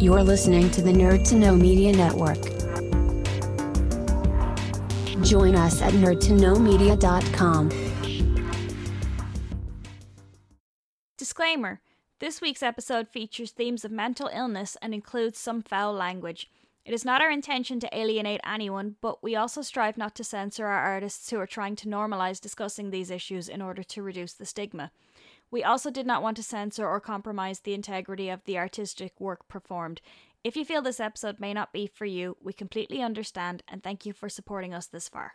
You're listening to the Nerd to Know Media Network. Join us at nerdtoknowmedia.com. Disclaimer This week's episode features themes of mental illness and includes some foul language. It is not our intention to alienate anyone, but we also strive not to censor our artists who are trying to normalize discussing these issues in order to reduce the stigma. We also did not want to censor or compromise the integrity of the artistic work performed. If you feel this episode may not be for you, we completely understand and thank you for supporting us this far.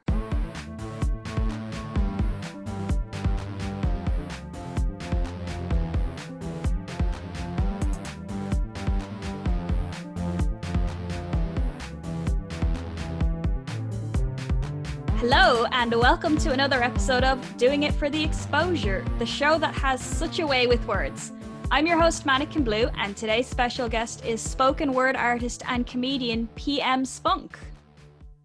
Hello, and welcome to another episode of Doing It for the Exposure, the show that has such a way with words. I'm your host, Mannequin Blue, and today's special guest is spoken word artist and comedian PM Spunk.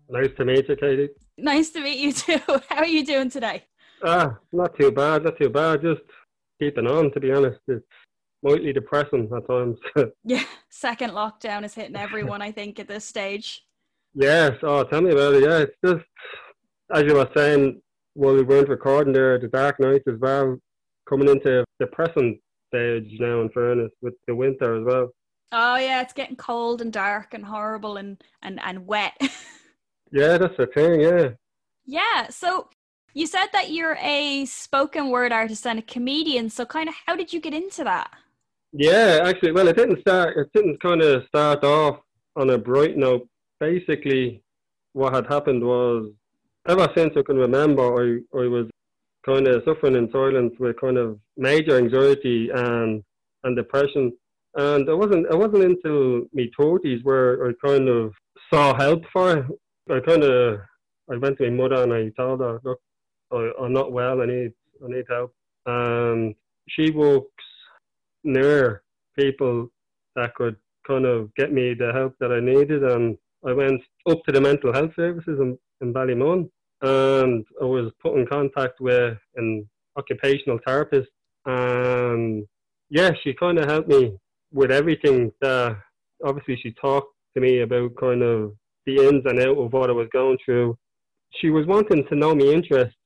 Nice to meet you, Katie. Nice to meet you too. How are you doing today? Ah, not too bad, not too bad. Just keeping on, to be honest. It's mightily depressing at times. yeah, second lockdown is hitting everyone, I think, at this stage. Yes, oh, tell me about it. Yeah, it's just as you were saying while we weren't recording there, the dark nights as well, coming into the present stage now, in fairness, with the winter as well. Oh yeah, it's getting cold and dark and horrible and and and wet. yeah, that's the thing. Yeah. Yeah. So you said that you're a spoken word artist and a comedian. So kind of, how did you get into that? Yeah, actually, well, it didn't start. It didn't kind of start off on a bright note. Basically, what had happened was ever since I can remember, I, I was kind of suffering in silence with kind of major anxiety and and depression. And I wasn't I wasn't until my thirties where I kind of saw help for it. I kind of I went to my mother and I told her, look, I, I'm not well. I need I need help. And she works near people that could kind of get me the help that I needed. And I went up to the mental health services in, in Ballymun and I was put in contact with an occupational therapist. And yeah, she kind of helped me with everything. That obviously, she talked to me about kind of the ins and out of what I was going through. She was wanting to know my interest,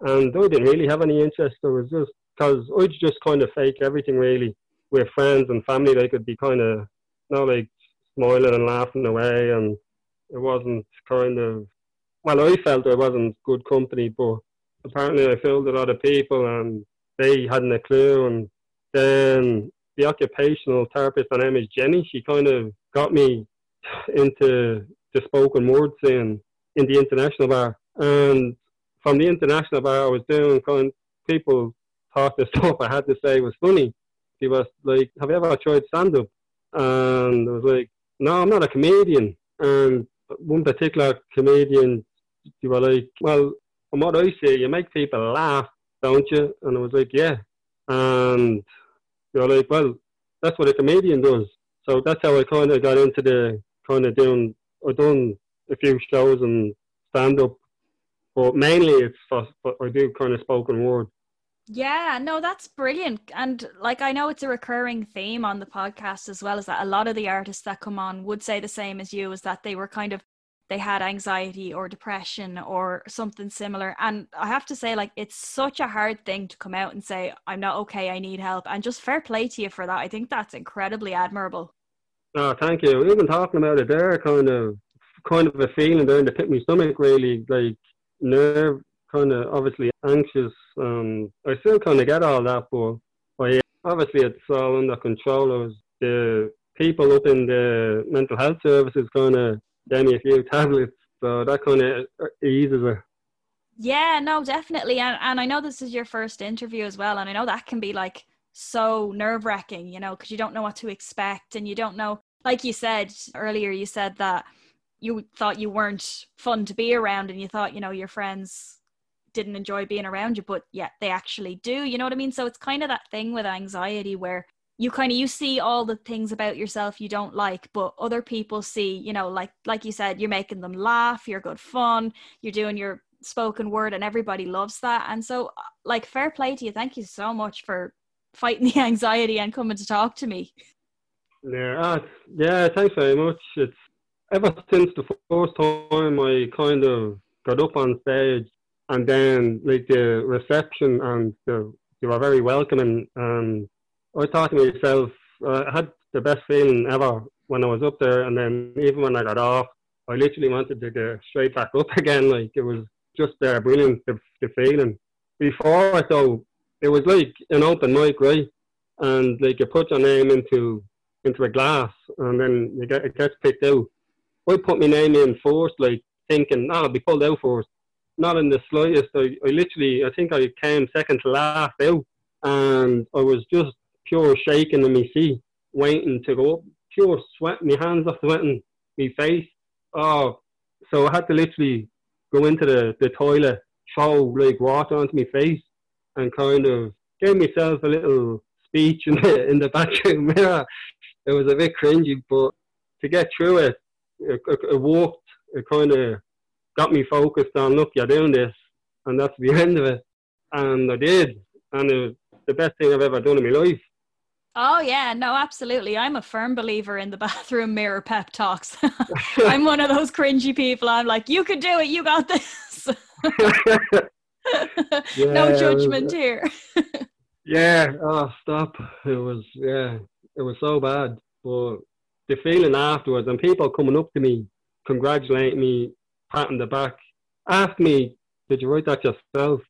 and I didn't really have any interest. I was just because I'd just kind of fake everything really with friends and family. They could be kind of, you know, like smiling and laughing away, and it wasn't kind of well, I felt I wasn't good company, but apparently I fooled a lot of people and they hadn't a clue. And then the occupational therapist, her name is Jenny, she kind of got me into the spoken word scene in the international bar. And from the international bar I was doing, kind of, people thought the stuff I had to say was funny. She was like, Have you ever tried stand up? And I was like, No, I'm not a comedian. And one particular comedian you were like, well, from what I say, you make people laugh, don't you? And I was like, yeah. And you're like, well, that's what a comedian does. So that's how I kind of got into the kind of doing, I've done a few shows and stand up, but mainly it's for, I do kind of spoken word. Yeah, no, that's brilliant. And like I know it's a recurring theme on the podcast as well as that a lot of the artists that come on would say the same as you is that they were kind of they had anxiety or depression or something similar. And i have to say like it's such a hard thing to come out and say i'm not okay i need help. And just fair play to you for that. I think that's incredibly admirable. Oh thank you. We've been talking about it there kind of kind of a feeling there in the pit of my stomach really like nerve kind of obviously anxious. Um i still kind of get all that but, but yeah, obviously it's all under control I was the people up in the mental health services kind of me a few tablets, so that kind of eases it. Yeah, no, definitely, and and I know this is your first interview as well, and I know that can be like so nerve wracking, you know, because you don't know what to expect, and you don't know, like you said earlier, you said that you thought you weren't fun to be around, and you thought, you know, your friends didn't enjoy being around you, but yeah, they actually do. You know what I mean? So it's kind of that thing with anxiety where you kind of you see all the things about yourself you don't like but other people see you know like like you said you're making them laugh you're good fun you're doing your spoken word and everybody loves that and so uh, like fair play to you thank you so much for fighting the anxiety and coming to talk to me Yeah, ah, yeah. Thanks very much. It's ever since the first time I kind of got up on stage, and then like the reception and the you were very welcoming. And I thought to myself, uh, I had the best feeling ever when I was up there, and then even when I got off, I literally wanted to go straight back up again. Like it was just uh, brilliant the, the feeling. Before though, it was like an open mic, right? And like you put your name into into a glass, and then you get it gets picked out. I put my name in first, like thinking, "Ah, I'll be pulled out first. Not in the slightest. I, I literally, I think I came second to last out, and I was just pure shaking in my seat, waiting to go up, pure sweat. My hands are sweating, my face. Oh, so I had to literally go into the, the toilet, throw like water onto my face, and kind of gave myself a little speech in the in the bathroom mirror. It was a bit cringy, but to get through it, it, it, it worked. It kind of got me focused on, look, you're doing this, and that's the end of it. And I did, and it was the best thing I've ever done in my life. Oh yeah, no, absolutely. I'm a firm believer in the bathroom mirror pep talks. I'm one of those cringy people. I'm like, you can do it. You got this. yeah, no judgment here. yeah. Oh, stop. It was yeah. It was so bad, but the feeling afterwards and people coming up to me, congratulating me, patting the back, asked me, "Did you write that yourself?"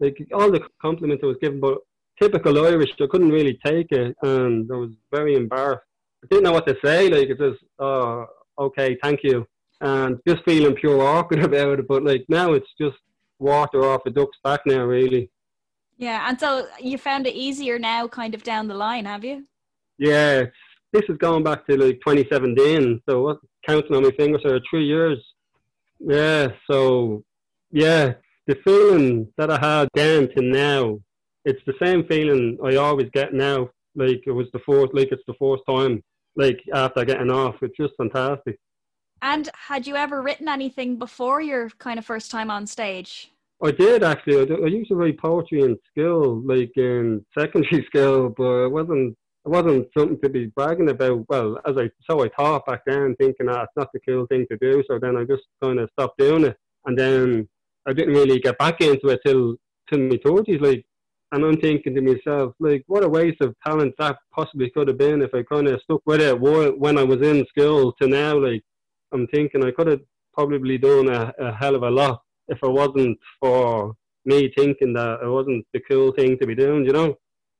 Like all the compliments I was given, but typical Irish, I couldn't really take it, and I was very embarrassed. I didn't know what to say. Like it just, oh, okay, thank you, and just feeling pure awkward about it. But like now, it's just water off a duck's back now, really. Yeah, and so you found it easier now, kind of down the line, have you? Yeah, this is going back to like 2017. So what, counting on my fingers are three years. Yeah, so yeah, the feeling that I had then to now it's the same feeling I always get now. Like it was the fourth, like it's the fourth time. Like after getting off, it's just fantastic. And had you ever written anything before your kind of first time on stage? I did actually. I, I used to write poetry in school, like in secondary school, but it wasn't. It wasn't something to be bragging about. Well, as I so I thought back then, thinking that's ah, not the cool thing to do. So then I just kind of stopped doing it, and then I didn't really get back into it till till my thirties. Like and I'm thinking to myself, like, what a waste of talent that possibly could have been if I kind of stuck with it when I was in school to now. Like, I'm thinking I could have probably done a, a hell of a lot if it wasn't for me thinking that it wasn't the cool thing to be doing, you know?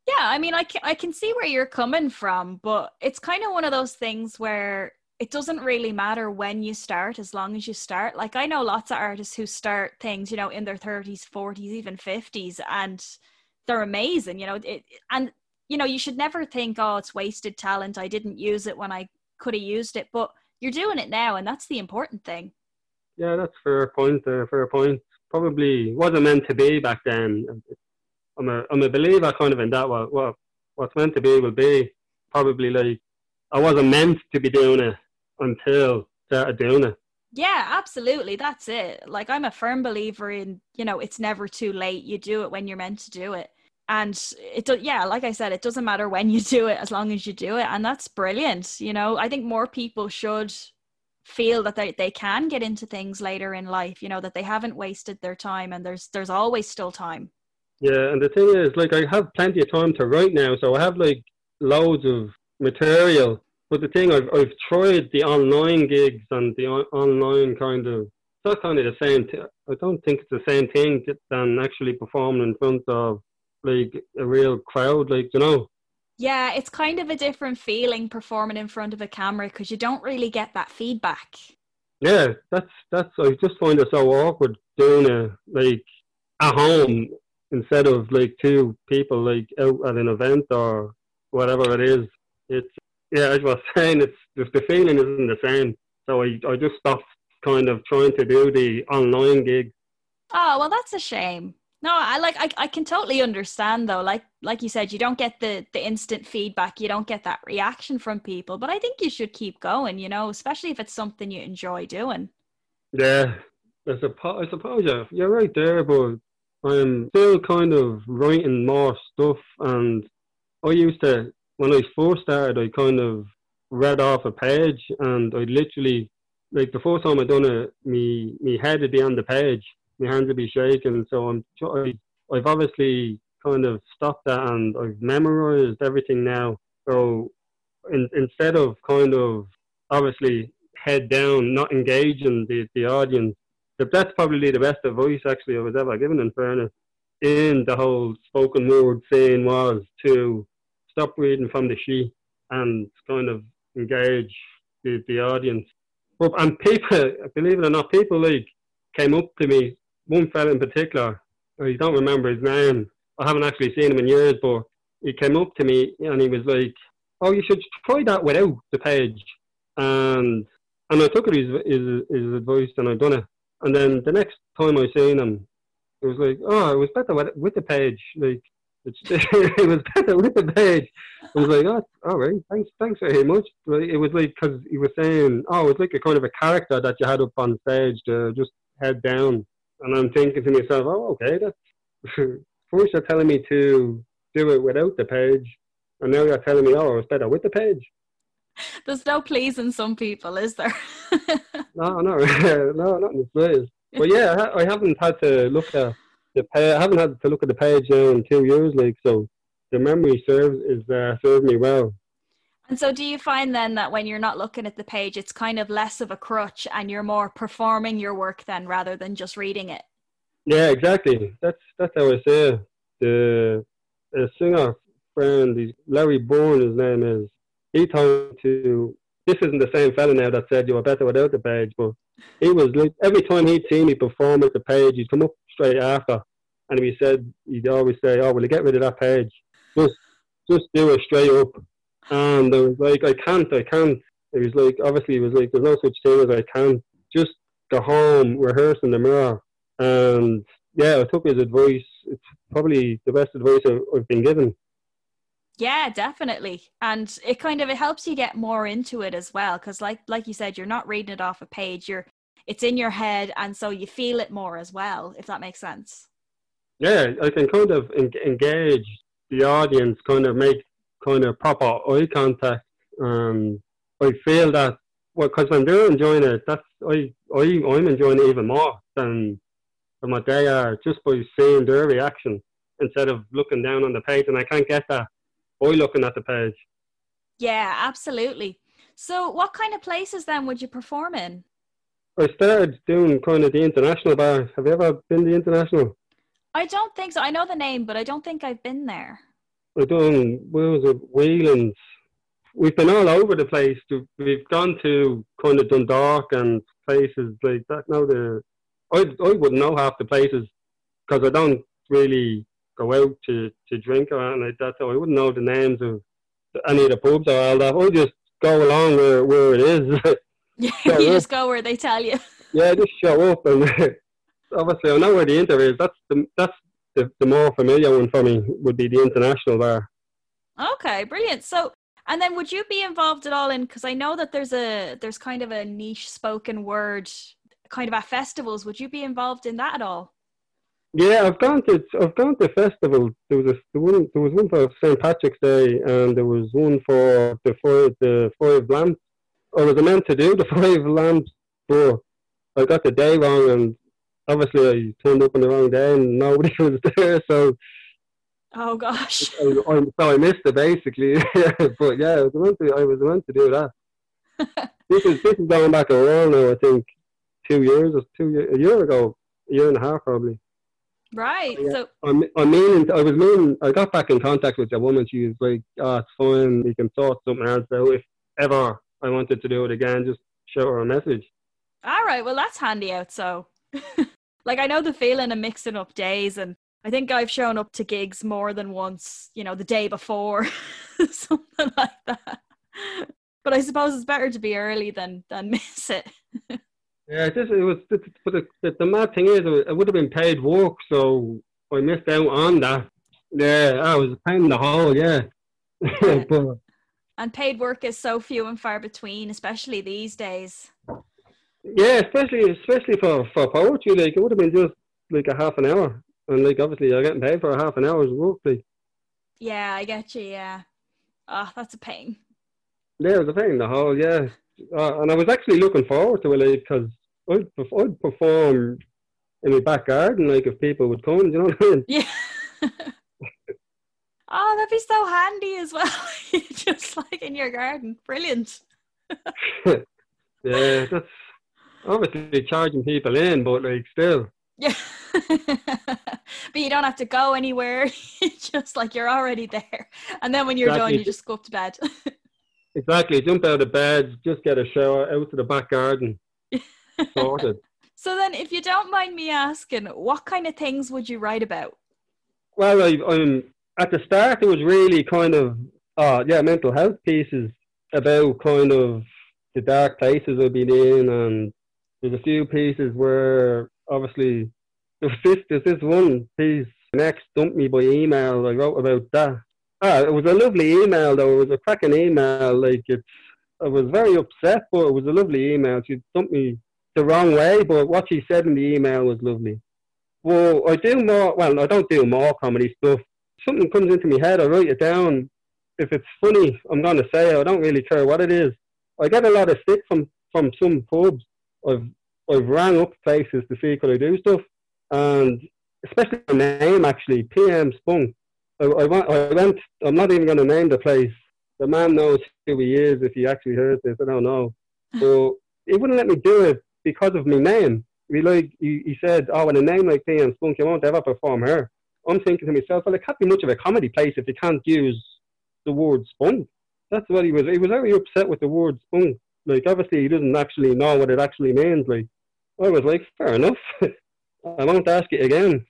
Yeah, I mean, I can, I can see where you're coming from, but it's kind of one of those things where it doesn't really matter when you start as long as you start. Like, I know lots of artists who start things, you know, in their 30s, 40s, even 50s, and they're amazing you know it, and you know you should never think oh it's wasted talent i didn't use it when i could have used it but you're doing it now and that's the important thing yeah that's fair point fair point probably wasn't meant to be back then i'm a i'm a believer kind of in that what what what's meant to be will be probably like i wasn't meant to be doing it until started doing it yeah, absolutely. That's it. Like I'm a firm believer in, you know, it's never too late. You do it when you're meant to do it. And it does yeah, like I said, it doesn't matter when you do it as long as you do it. And that's brilliant. You know, I think more people should feel that they, they can get into things later in life, you know, that they haven't wasted their time and there's there's always still time. Yeah, and the thing is, like I have plenty of time to write now, so I have like loads of material but the thing I've I've tried the online gigs and the on- online kind of that's kind of the same. I don't think it's the same thing than actually performing in front of like a real crowd, like you know. Yeah, it's kind of a different feeling performing in front of a camera because you don't really get that feedback. Yeah, that's that's. I just find it so awkward doing it like at home instead of like two people like out at an event or whatever it is. It's yeah, as I was saying, it's just the feeling isn't the same. So I, I just stopped kind of trying to do the online gig. Oh well, that's a shame. No, I like I, I can totally understand though. Like like you said, you don't get the the instant feedback, you don't get that reaction from people. But I think you should keep going. You know, especially if it's something you enjoy doing. Yeah, I suppose, I suppose yeah, you're right there, but I'm still kind of writing more stuff, and I used to when I first started, I kind of read off a page, and I literally like the first time I done it, me me head would be on the page, my hands would be shaking. So I'm I've obviously kind of stopped that, and I've memorized everything now. So in, instead of kind of obviously head down, not engaging the, the audience, that's probably the best advice actually I was ever given in fairness in the whole spoken word thing was to stop reading from the sheet and kind of engage the, the audience. But, and people, believe it or not, people like came up to me, one fellow in particular, I don't remember his name, I haven't actually seen him in years, but he came up to me and he was like, "Oh, you should try that without the page." And and I took his his, his advice and I done it. And then the next time I seen him, it was like, "Oh, it was better with, with the page." Like it was better with the page. I was like, "Oh, all right, thanks, thanks very much." It was like because he was saying, "Oh, it's like a kind of a character that you had up on stage to just head down." And I'm thinking to myself, "Oh, okay, that's." First, you're telling me to do it without the page, and now you're telling me, oh, it's better with the page. There's no pleasing some people, is there? no, no, no, not in the slightest. But yeah, I haven't had to look at the page. I haven't had to look at the page now in two years, like so. The memory serves is uh, served me well. And so, do you find then that when you're not looking at the page, it's kind of less of a crutch, and you're more performing your work then, rather than just reading it? Yeah, exactly. That's that's how I say the a singer friend, Larry Bourne, his name is. He told to this isn't the same fella now that said you were better without the page, but he was like every time he'd see me perform with the page, he'd come up straight after, and he said he'd always say, "Oh, you get rid of that page? Just just do it straight up." And I was like, "I can't, I can't." It was like obviously it was like there's no such thing as I can't. Just go home, rehearse in the mirror, and yeah, I took his advice. It's probably the best advice I've been given. Yeah, definitely. And it kind of it helps you get more into it as well cuz like like you said you're not reading it off a page, you're it's in your head and so you feel it more as well, if that makes sense. Yeah, I can kind of engage the audience, kind of make kind of proper eye contact. Um, I feel that well, because when they're enjoying it, that's I, I I'm enjoying it even more than than what they are just by seeing their reaction instead of looking down on the page. And I can't get that by looking at the page. Yeah, absolutely. So, what kind of places then would you perform in? I started doing kind of the international bar. Have you ever been the international? I don't think so. I know the name, but I don't think I've been there. I've done, where was it, Whelan's. We've been all over the place. We've gone to kind of Dundalk and places like that. Now the I I wouldn't know half the places because I don't really go out to, to drink or anything like that. So I wouldn't know the names of any of the pubs or all that. I just go along where, where it is. Yeah, you just go where they tell you. yeah, just show up and obviously I know where the Inter is. That's the that's the, the more familiar one for me would be the international bar. Okay, brilliant. So and then would you be involved at all in because I know that there's a there's kind of a niche spoken word kind of at festivals. Would you be involved in that at all? Yeah, I've gone to I've gone to festival. There was a there, one, there was one for St Patrick's Day, and there was one for the five the five lamps. I was meant to do the five lamps, but I got the day wrong, and obviously I turned up on the wrong day, and nobody was there. So, oh gosh, I, I, so I missed it basically. but yeah, I was meant to I was meant to do that. this is this is going back a while now. I think two years or two year, a year ago, a year and a half probably. Right. Yeah. So I'm, I'm meaning. I was meaning. I got back in contact with the woman. She was like, "Oh, it's fine. We can sort something else out. If ever I wanted to do it again, just show her a message." All right. Well, that's handy out. So, like, I know the feeling of mixing up days, and I think I've shown up to gigs more than once. You know, the day before, something like that. But I suppose it's better to be early than than miss it. Yeah, just it was. But the, the, the mad thing is, it would have been paid work, so I missed out on that. Yeah, I was paying the hole. Yeah, but, and paid work is so few and far between, especially these days. Yeah, especially especially for for poetry, like it would have been just like a half an hour, and like obviously you're getting paid for a half an hour's work. Like. Yeah, I get you. Yeah. Oh, that's a pain. Yeah, it was a pain the whole. yeah. Uh, and I was actually looking forward to it like, because I'd, I'd perform in my back garden, like if people would come, you know what I mean? Yeah. oh, that'd be so handy as well. Just like in your garden. Brilliant. yeah, that's obviously charging people in, but like still. Yeah. but you don't have to go anywhere. just like you're already there. And then when you're exactly. done, you just go up to bed. exactly. Jump out of bed, just get a shower out to the back garden. Sorted. So then, if you don't mind me asking, what kind of things would you write about? Well, I, am at the start. It was really kind of, uh, yeah, mental health pieces about kind of the dark places I've been in, and there's a few pieces where obviously there's this, there's this one piece next dumped me by email. I wrote about that. Ah, it was a lovely email though. It was a cracking email. Like it's, I was very upset, but it was a lovely email. She dumped me the wrong way, but what she said in the email was lovely. Well, I do more. Well, I don't do more comedy stuff. Something comes into my head, I write it down. If it's funny, I'm going to say it. I don't really care what it is. I get a lot of stick from from some pubs. I've I've rang up places to see could I do stuff, and especially the name actually PM Spunk. I, I, went, I went. I'm not even going to name the place. The man knows who he is if he actually heard this. I don't know. So he wouldn't let me do it because of my name. He like he, he said, "Oh, with a name like PM Spunk, you won't ever perform here." I'm thinking to myself, "Well, it can't be much of a comedy place if you can't use the word spunk." That's what he was. He was very upset with the word spunk. Like, obviously, he doesn't actually know what it actually means. Like, I was like, "Fair enough. I won't ask it again."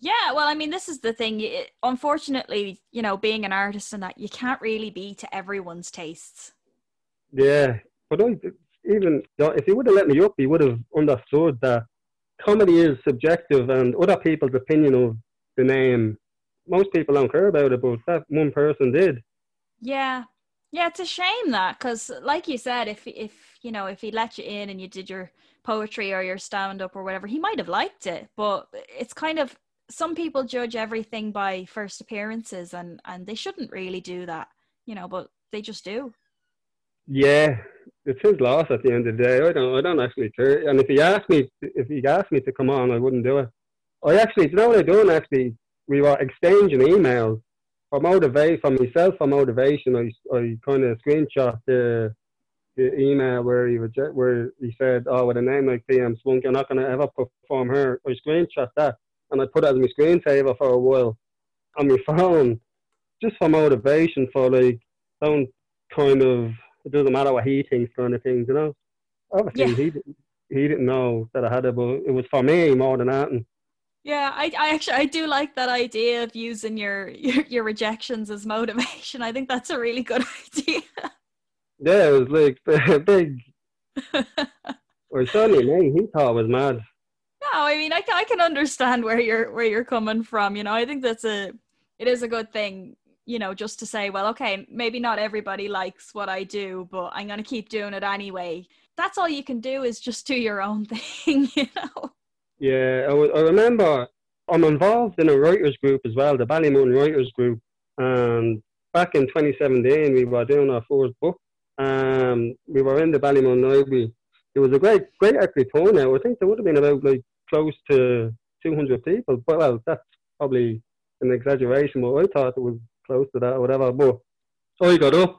Yeah, well, I mean, this is the thing. It, unfortunately, you know, being an artist and that, you can't really be to everyone's tastes. Yeah, but I, even if he would have let me up, he would have understood that comedy is subjective and other people's opinion of the name. Most people don't care about it, but that one person did. Yeah, yeah, it's a shame that because, like you said, if if you know if he let you in and you did your poetry or your stand up or whatever, he might have liked it. But it's kind of some people judge everything by first appearances, and and they shouldn't really do that, you know. But they just do. Yeah, it's his loss at the end of the day. I don't, I don't actually care. And if he asked me, if he asked me to come on, I wouldn't do it. I actually, you know what I done? Actually, we were exchanging emails for motivation, for myself for motivation. I, I kind of screenshot the the email where he was, where he said, "Oh, with a name like PM Spunk, you're not going to ever perform here." I screenshot that and I put it as my screensaver for a while on my phone, just for motivation, for like don't kind of it doesn't matter what he thinks, kind of things, you know. Obviously, yeah. he he didn't know that I had it, but it was for me more than that. Yeah, I, I actually I do like that idea of using your, your your rejections as motivation. I think that's a really good idea. Yeah, it was like big. or certainly me, he thought I was mad. No, I mean I, can I can understand where you're where you're coming from. You know, I think that's a it is a good thing you know, just to say, well, okay, maybe not everybody likes what I do, but I'm going to keep doing it anyway. That's all you can do is just do your own thing, you know? Yeah, I, I remember I'm involved in a writers group as well, the Ballymun Writers Group. And back in 2017, we were doing our first book. Um, we were in the Ballymun Library. It was a great, great actually turnout. I think there would have been about like close to 200 people. But well, that's probably an exaggeration, but I thought it was close to that or whatever. But so I got up.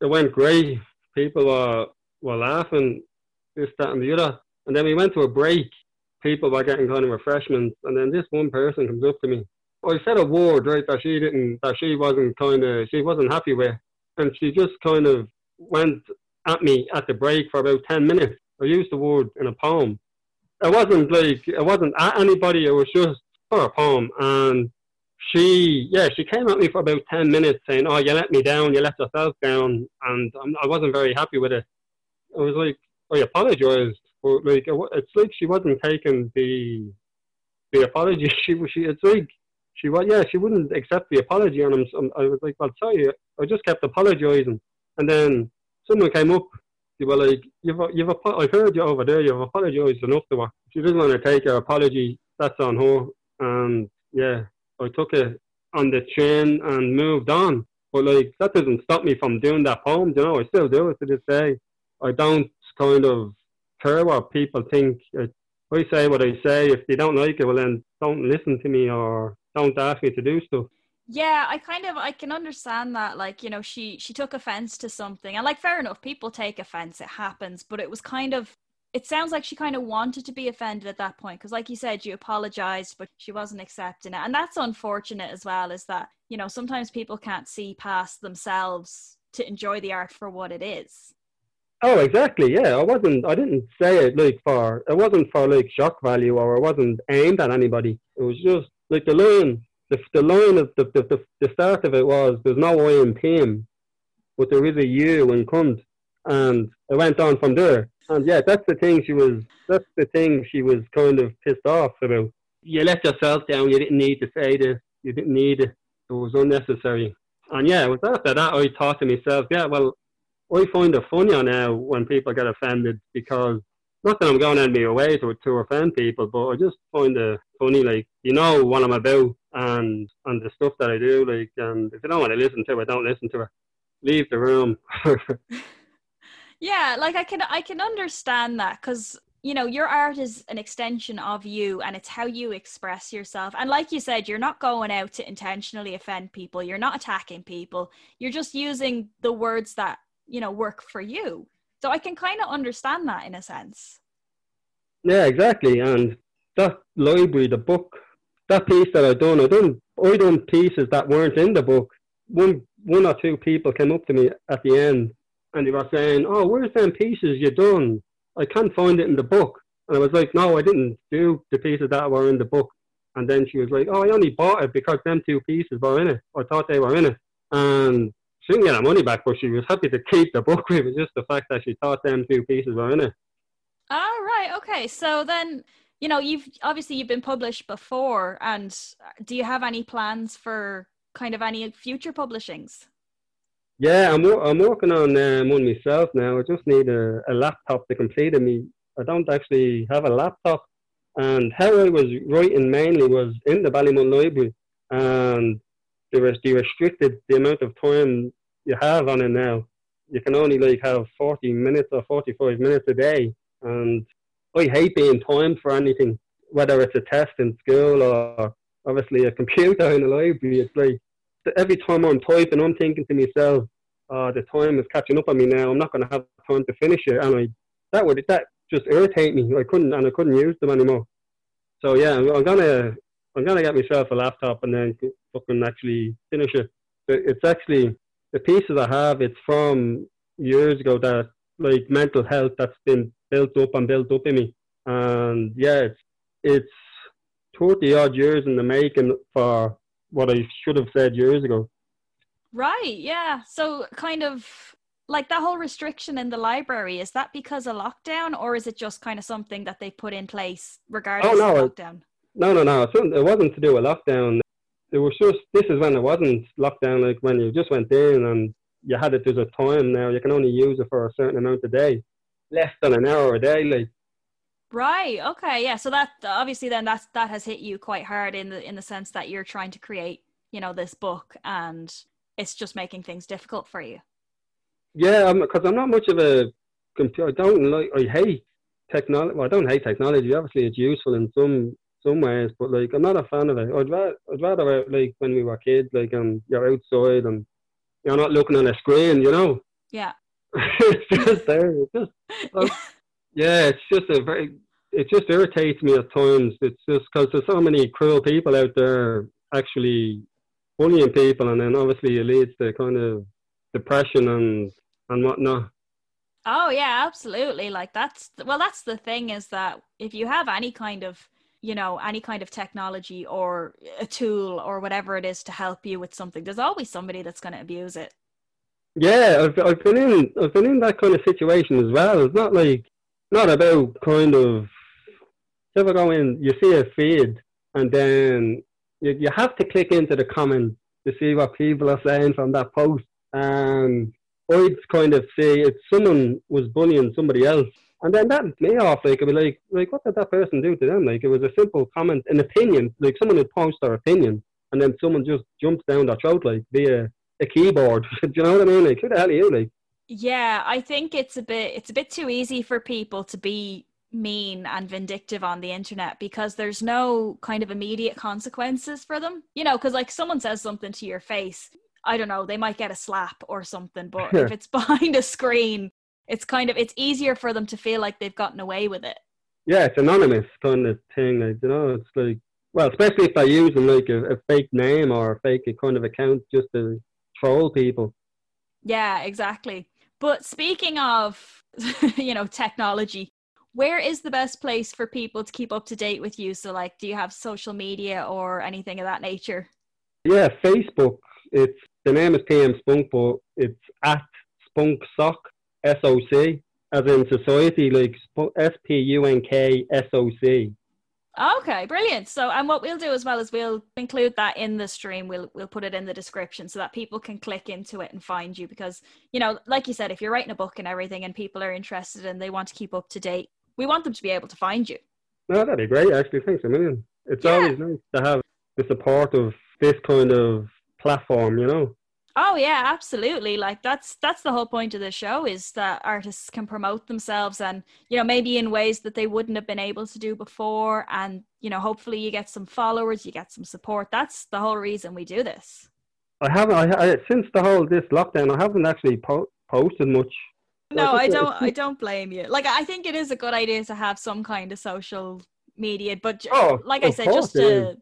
It went great. People were were laughing, this, that, and the other. And then we went to a break. People were getting kind of refreshments, and then this one person comes up to me. I said a word right that she didn't, that she wasn't kind of, she wasn't happy with, and she just kind of went at me at the break for about ten minutes. I used the word in a poem. It wasn't like it wasn't at anybody. It was just for a poem, and she, yeah, she came at me for about 10 minutes saying, Oh, you let me down, you let yourself down. And I wasn't very happy with it. I was like, I apologized. But like, it's like she wasn't taking the, the apology. She was, she, it's like, she was, yeah, she wouldn't accept the apology. And I'm, I was like, well, sorry, I just kept apologizing. And then someone came up, they were like, you've, you've, I've heard you over there, you've apologized enough to her. She doesn't want to take her apology, that's on her. And yeah, I took it on the chin and moved on. But like that doesn't stop me from doing that poem. You know, I still do it to this day. I don't kind of care what people think. I, I say what I say. If they don't like it, well then don't listen to me or don't ask me to do stuff. Yeah, I kind of I can understand that. Like, you know, she she took offense to something, and like, fair enough, people take offense. It happens, but it was kind of. It sounds like she kind of wanted to be offended at that point because, like you said, you apologized, but she wasn't accepting it, and that's unfortunate as well. Is that you know sometimes people can't see past themselves to enjoy the art for what it is. Oh, exactly. Yeah, I wasn't. I didn't say it like for. It wasn't for like shock value, or it wasn't aimed at anybody. It was just like the line. The, the line of the, the, the, the start of it was there's no I in team, but there is a you in cunt, and it went on from there. And yeah, that's the thing she was. That's the thing she was kind of pissed off about. You let yourself down. You didn't need to say this. You didn't need it. It was unnecessary. And yeah, it was after that I thought to myself, yeah, well, I find it funny now when people get offended because not that I'm going out of my way to, to offend people, but I just find it funny, like, you know what I'm about and and the stuff that I do, like, and if you don't want to listen to it, don't listen to it. Leave the room. yeah, like I can I can understand that because you know your art is an extension of you and it's how you express yourself and like you said you're not going out to intentionally offend people you're not attacking people you're just using the words that you know work for you. So i can kind of understand that in a sense. Yeah exactly. And that library the book that piece that i done i done i done pieces that weren't in the book. One one or two people came up to me at the end and they were saying oh where's them pieces you done? I can't find it in the book. And i was like no i didn't do the pieces that were in the book. And then she was like oh i only bought it because them two pieces were in it. I thought they were in it. And she didn't get her money back, but she was happy to keep the book. It was just the fact that she thought them two pieces were in it. All right. Okay. So then, you know, you've obviously you've been published before, and do you have any plans for kind of any future publishings? Yeah, I'm I'm working on um, one myself now. I just need a, a laptop to complete it. Me, I don't actually have a laptop, and how I was writing mainly was in the Ballymun Library, and they, was, they restricted the amount of time you have on it now. You can only like have 40 minutes or 45 minutes a day. And I hate being timed for anything, whether it's a test in school or obviously a computer in the library. It's like every time I'm typing, I'm thinking to myself, oh, the time is catching up on me now. I'm not going to have time to finish it. And I, that would, that just irritate me. I couldn't, and I couldn't use them anymore. So yeah, I'm gonna, I'm gonna get myself a laptop and then fucking actually finish it. It's actually the pieces I have, it's from years ago that like mental health that's been built up and built up in me. And yeah, it's it's thirty odd years in the making for what I should have said years ago. Right, yeah. So kind of like that whole restriction in the library, is that because of lockdown or is it just kind of something that they put in place regardless oh, no, of lockdown? No, no, no. It wasn't to do with lockdown it was just this is when it wasn't lockdown, like when you just went in and you had it. There's a time now you can only use it for a certain amount a day, less than an hour a day, like. Right. Okay. Yeah. So that obviously then that's that has hit you quite hard in the in the sense that you're trying to create you know this book and it's just making things difficult for you. Yeah, because I'm, I'm, not much of a computer. I don't like. I hate technology. Well, I don't hate technology. Obviously, it's useful in some some ways, but like I'm not a fan of it. I'd rather I'd rather like when we were kids, like and you're outside and you're not looking on a screen, you know. Yeah. it's just there. It's just yeah. It's just a very. It just irritates me at times. It's just because there's so many cruel people out there actually bullying people, and then obviously it leads to kind of depression and and whatnot. Oh yeah, absolutely. Like that's well, that's the thing is that if you have any kind of you know any kind of technology or a tool or whatever it is to help you with something. There's always somebody that's going to abuse it. Yeah I've, I've been in i've been in that kind of situation as well. It's not like not about kind of ever go in you see a feed and then you, you have to click into the comments to see what people are saying from that post. And I'd kind of say if someone was bullying somebody else and then that me off, like, I'd be like, like, what did that person do to them? Like, it was a simple comment, an opinion. Like, someone had posted their opinion, and then someone just jumps down their throat, like, via a keyboard. Do you know what I mean? Like, who the hell are you? Like, yeah, I think it's a bit it's a bit too easy for people to be mean and vindictive on the internet because there's no kind of immediate consequences for them. You know, because like someone says something to your face, I don't know, they might get a slap or something, but if it's behind a screen, it's kind of it's easier for them to feel like they've gotten away with it. Yeah, it's anonymous kind of thing. Like, you know, it's like well, especially if they're using like a, a fake name or a fake kind of account just to troll people. Yeah, exactly. But speaking of, you know, technology, where is the best place for people to keep up to date with you? So, like, do you have social media or anything of that nature? Yeah, Facebook. It's the name is PM Spunk, but it's at Spunk Soc S O C, as in society, like S P U N K S O C. Okay, brilliant. So, and what we'll do as well is we'll include that in the stream. We'll we'll put it in the description so that people can click into it and find you. Because you know, like you said, if you're writing a book and everything, and people are interested and they want to keep up to date, we want them to be able to find you. No, that'd be great. Actually, thanks a million. It's yeah. always nice to have the support of this kind of platform. You know. Oh yeah, absolutely. Like that's that's the whole point of the show is that artists can promote themselves and you know maybe in ways that they wouldn't have been able to do before and you know hopefully you get some followers, you get some support. That's the whole reason we do this. I haven't I, I since the whole this lockdown I haven't actually po- posted much. No, I don't I don't blame you. Like I think it is a good idea to have some kind of social media but oh, like I said just to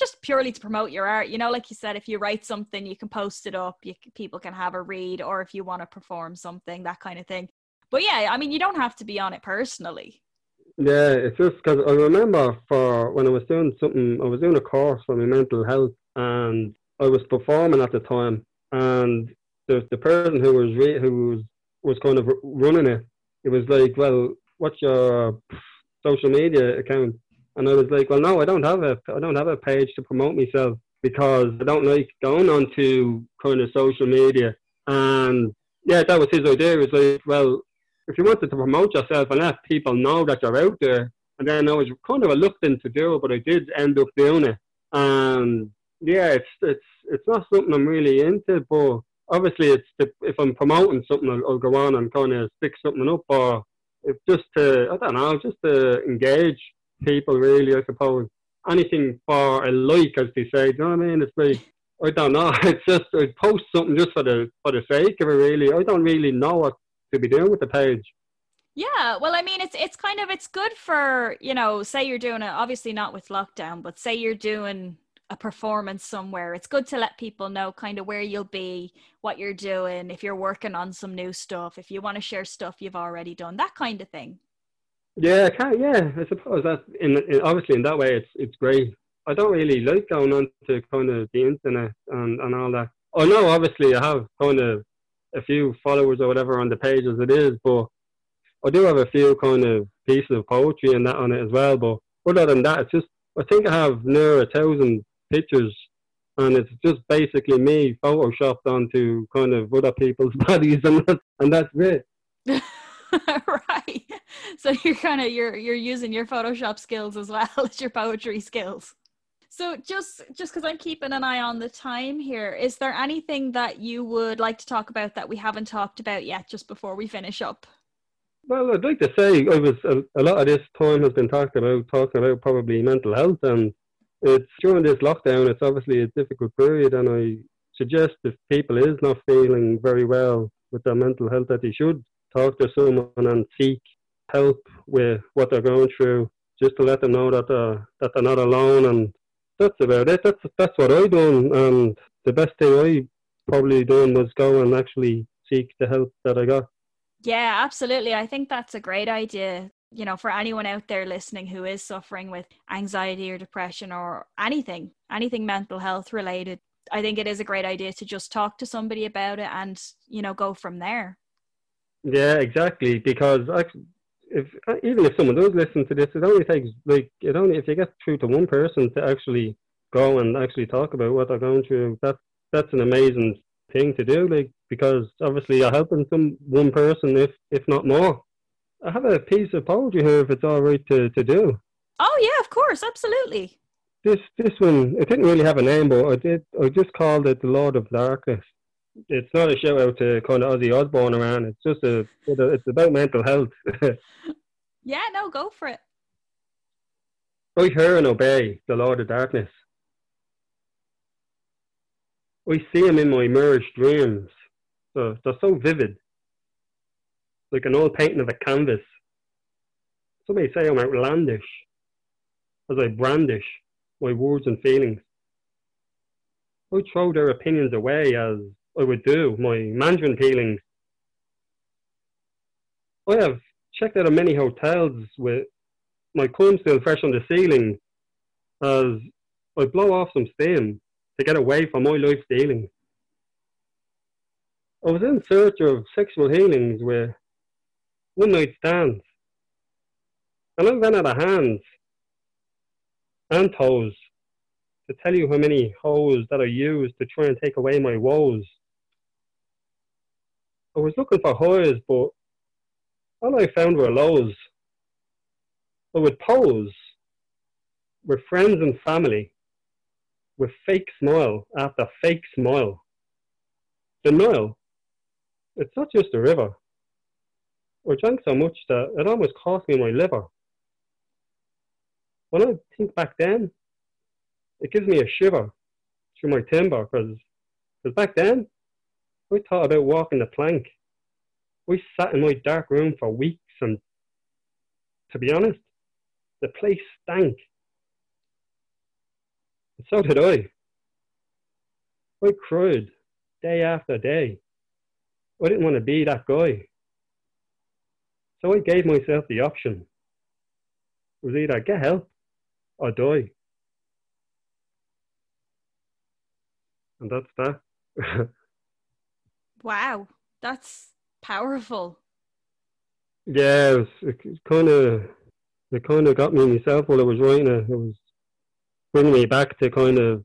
just purely to promote your art. You know, like you said, if you write something, you can post it up. You, people can have a read, or if you want to perform something, that kind of thing. But yeah, I mean, you don't have to be on it personally. Yeah, it's just because I remember for when I was doing something, I was doing a course for my mental health, and I was performing at the time, and the the person who was re- who was was kind of running it, it was like, well, what's your social media account? And I was like, well, no, I don't have a, I don't have a page to promote myself because I don't like going onto kind of social media. And yeah, that was his idea. It was like, well, if you wanted to promote yourself and let people know that you're out there, and then I was kind of reluctant to do it, but I did end up doing it. And yeah, it's it's it's not something I'm really into, but obviously it's the, if I'm promoting something, I'll, I'll, go on and kind of stick something up, or if just to I don't know, just to engage people really, I suppose. Anything for a like, as they say. Do you know what I mean? It's like I don't know. It's just I post something just for the for the sake of it. Really, I don't really know what to be doing with the page. Yeah, well, I mean, it's it's kind of it's good for you know, say you're doing it. Obviously, not with lockdown, but say you're doing a performance somewhere. It's good to let people know kind of where you'll be, what you're doing, if you're working on some new stuff, if you want to share stuff you've already done, that kind of thing. Yeah, I can, yeah, I suppose that in, in, obviously in that way it's it's great. I don't really like going on to kind of the internet and, and all that. Oh no, obviously I have kind of a few followers or whatever on the page as it is, but I do have a few kind of pieces of poetry and that on it as well. But other than that, it's just I think I have near a thousand pictures, and it's just basically me photoshopped onto kind of other people's bodies, and that, and that's it. right. So you're kind of you're you're using your Photoshop skills as well as your poetry skills. So just just because I'm keeping an eye on the time here, is there anything that you would like to talk about that we haven't talked about yet, just before we finish up? Well, I'd like to say I was a, a lot of this time has been talked about talking about probably mental health, and it's during this lockdown. It's obviously a difficult period, and I suggest if people is not feeling very well with their mental health, that they should talk to someone and seek help with what they're going through, just to let them know that they're, that they're not alone. And that's about it. That's that's what I done. And the best thing I probably done was go and actually seek the help that I got. Yeah, absolutely. I think that's a great idea. You know, for anyone out there listening who is suffering with anxiety or depression or anything, anything mental health related, I think it is a great idea to just talk to somebody about it and, you know, go from there. Yeah, exactly. Because if uh, even if someone does listen to this, it only takes like it only if you get through to one person to actually go and actually talk about what they're going through. That's that's an amazing thing to do. Like because obviously you're helping some one person, if if not more. I have a piece of poetry here, if it's all right to, to do. Oh yeah, of course, absolutely. This this one, it didn't really have a name, but I did. I just called it the Lord of Darkness. It's not a shout out to kind of Ozzy Osbourne around. It's just a, it's about mental health. yeah, no, go for it. I hear and obey the Lord of Darkness. I see him in my mirage dreams. So they're so vivid, like an old painting of a canvas. Some may say I'm outlandish as I brandish my words and feelings. I throw their opinions away as I would do my mandarin peelings. I have checked out of many hotels with my comb still fresh on the ceiling as I blow off some steam to get away from my life's dealings. I was in search of sexual healings with one night stands. And I ran out of hands and toes to tell you how many hoes that I used to try and take away my woes. I was looking for highs, but all I found were lows. I would pose with friends and family with fake smile after fake smile. The Nile, it's not just a river. I drank so much that it almost cost me my liver. When I think back then, it gives me a shiver through my timber because back then, I thought about walking the plank. We sat in my dark room for weeks and to be honest, the place stank. And so did I. I cried day after day. I didn't want to be that guy. So I gave myself the option. It was either get help or die. And that's that. wow, that's powerful. Yeah, it was, it kind of it kind of got me myself while I was writing it. It was bringing me back to kind of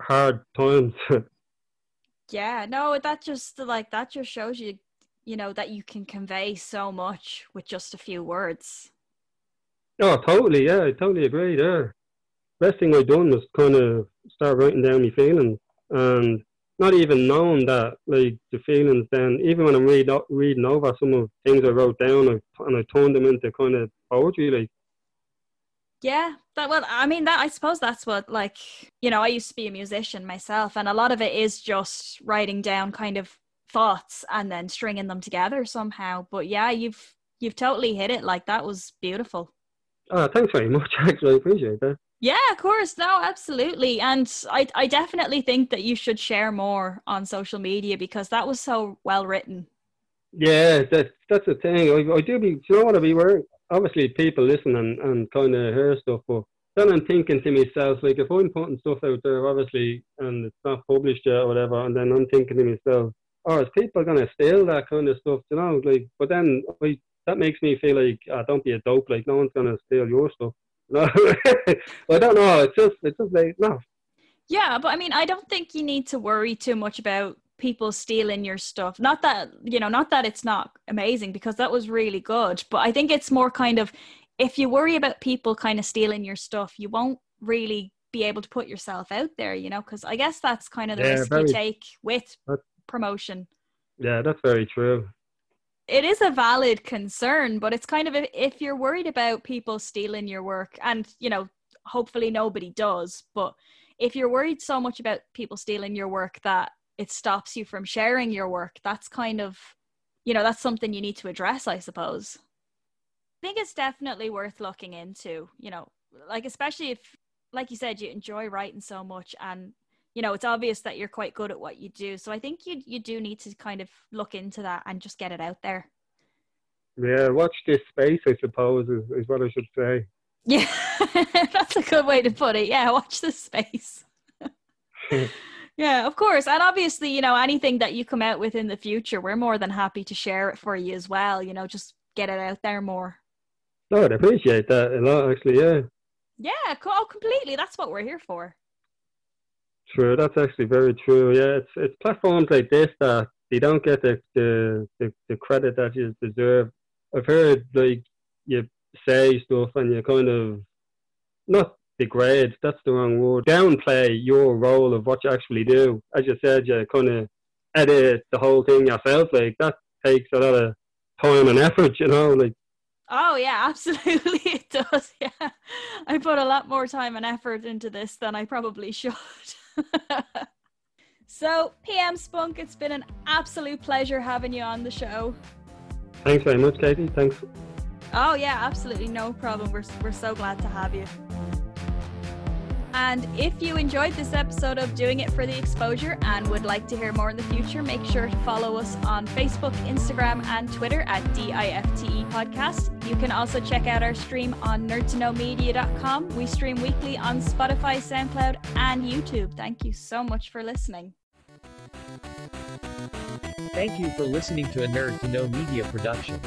hard times. yeah, no, that just like that just shows you, you know, that you can convey so much with just a few words. Oh, totally. Yeah, I totally agree. Yeah, best thing I done was kind of start writing down my feelings and not even knowing that like the feelings. Then even when I'm read, reading over some of the things I wrote down, I, and I turned them into kind of poetry, like. Yeah that well i mean that i suppose that's what like you know i used to be a musician myself and a lot of it is just writing down kind of thoughts and then stringing them together somehow. But yeah you've you've totally hit it. Like that was beautiful. Oh thanks very much actually. I appreciate that yeah of course no absolutely and i i definitely think that you should share more on social media because that was so well written yeah that's that's the thing i, I do be you know what i be wearing obviously people listen and, and kind of hear stuff, but then I'm thinking to myself, like if I'm putting stuff out there, obviously, and it's not published yet or whatever, and then I'm thinking to myself, oh, is people gonna steal that kind of stuff, you know? Like, but then I, that makes me feel like, oh, don't be a dope, like no one's gonna steal your stuff. No, I don't know. It's just, it's just like no. Yeah, but I mean, I don't think you need to worry too much about people stealing your stuff not that you know not that it's not amazing because that was really good but i think it's more kind of if you worry about people kind of stealing your stuff you won't really be able to put yourself out there you know because i guess that's kind of the yeah, risk very, you take with promotion yeah that's very true it is a valid concern but it's kind of if you're worried about people stealing your work and you know hopefully nobody does but if you're worried so much about people stealing your work that it stops you from sharing your work that's kind of you know that's something you need to address i suppose. I think it's definitely worth looking into you know like especially if like you said you enjoy writing so much and you know it's obvious that you're quite good at what you do so i think you you do need to kind of look into that and just get it out there yeah watch this space i suppose is, is what i should say yeah that's a good way to put it yeah watch this space Yeah, of course. And obviously, you know, anything that you come out with in the future, we're more than happy to share it for you as well. You know, just get it out there more. No, I'd appreciate that a lot, actually. Yeah. Yeah, oh, completely. That's what we're here for. True. That's actually very true. Yeah, it's it's platforms like this that they don't get the the, the, the credit that you deserve. I've heard like you say stuff and you kind of not degrade, that's the wrong word, downplay your role of what you actually do. As you said, you kind of edit the whole thing yourself. Like that takes a lot of time and effort, you know. Like Oh yeah, absolutely it does. Yeah. I put a lot more time and effort into this than I probably should. so, PM Spunk, it's been an absolute pleasure having you on the show. Thanks very much, Katie. Thanks. Oh yeah, absolutely no problem. We're we're so glad to have you. And if you enjoyed this episode of Doing It for the Exposure and would like to hear more in the future, make sure to follow us on Facebook, Instagram, and Twitter at DIFTE Podcast. You can also check out our stream on nerdtoknowmedia.com. We stream weekly on Spotify, SoundCloud, and YouTube. Thank you so much for listening. Thank you for listening to a Nerd to Know Media production.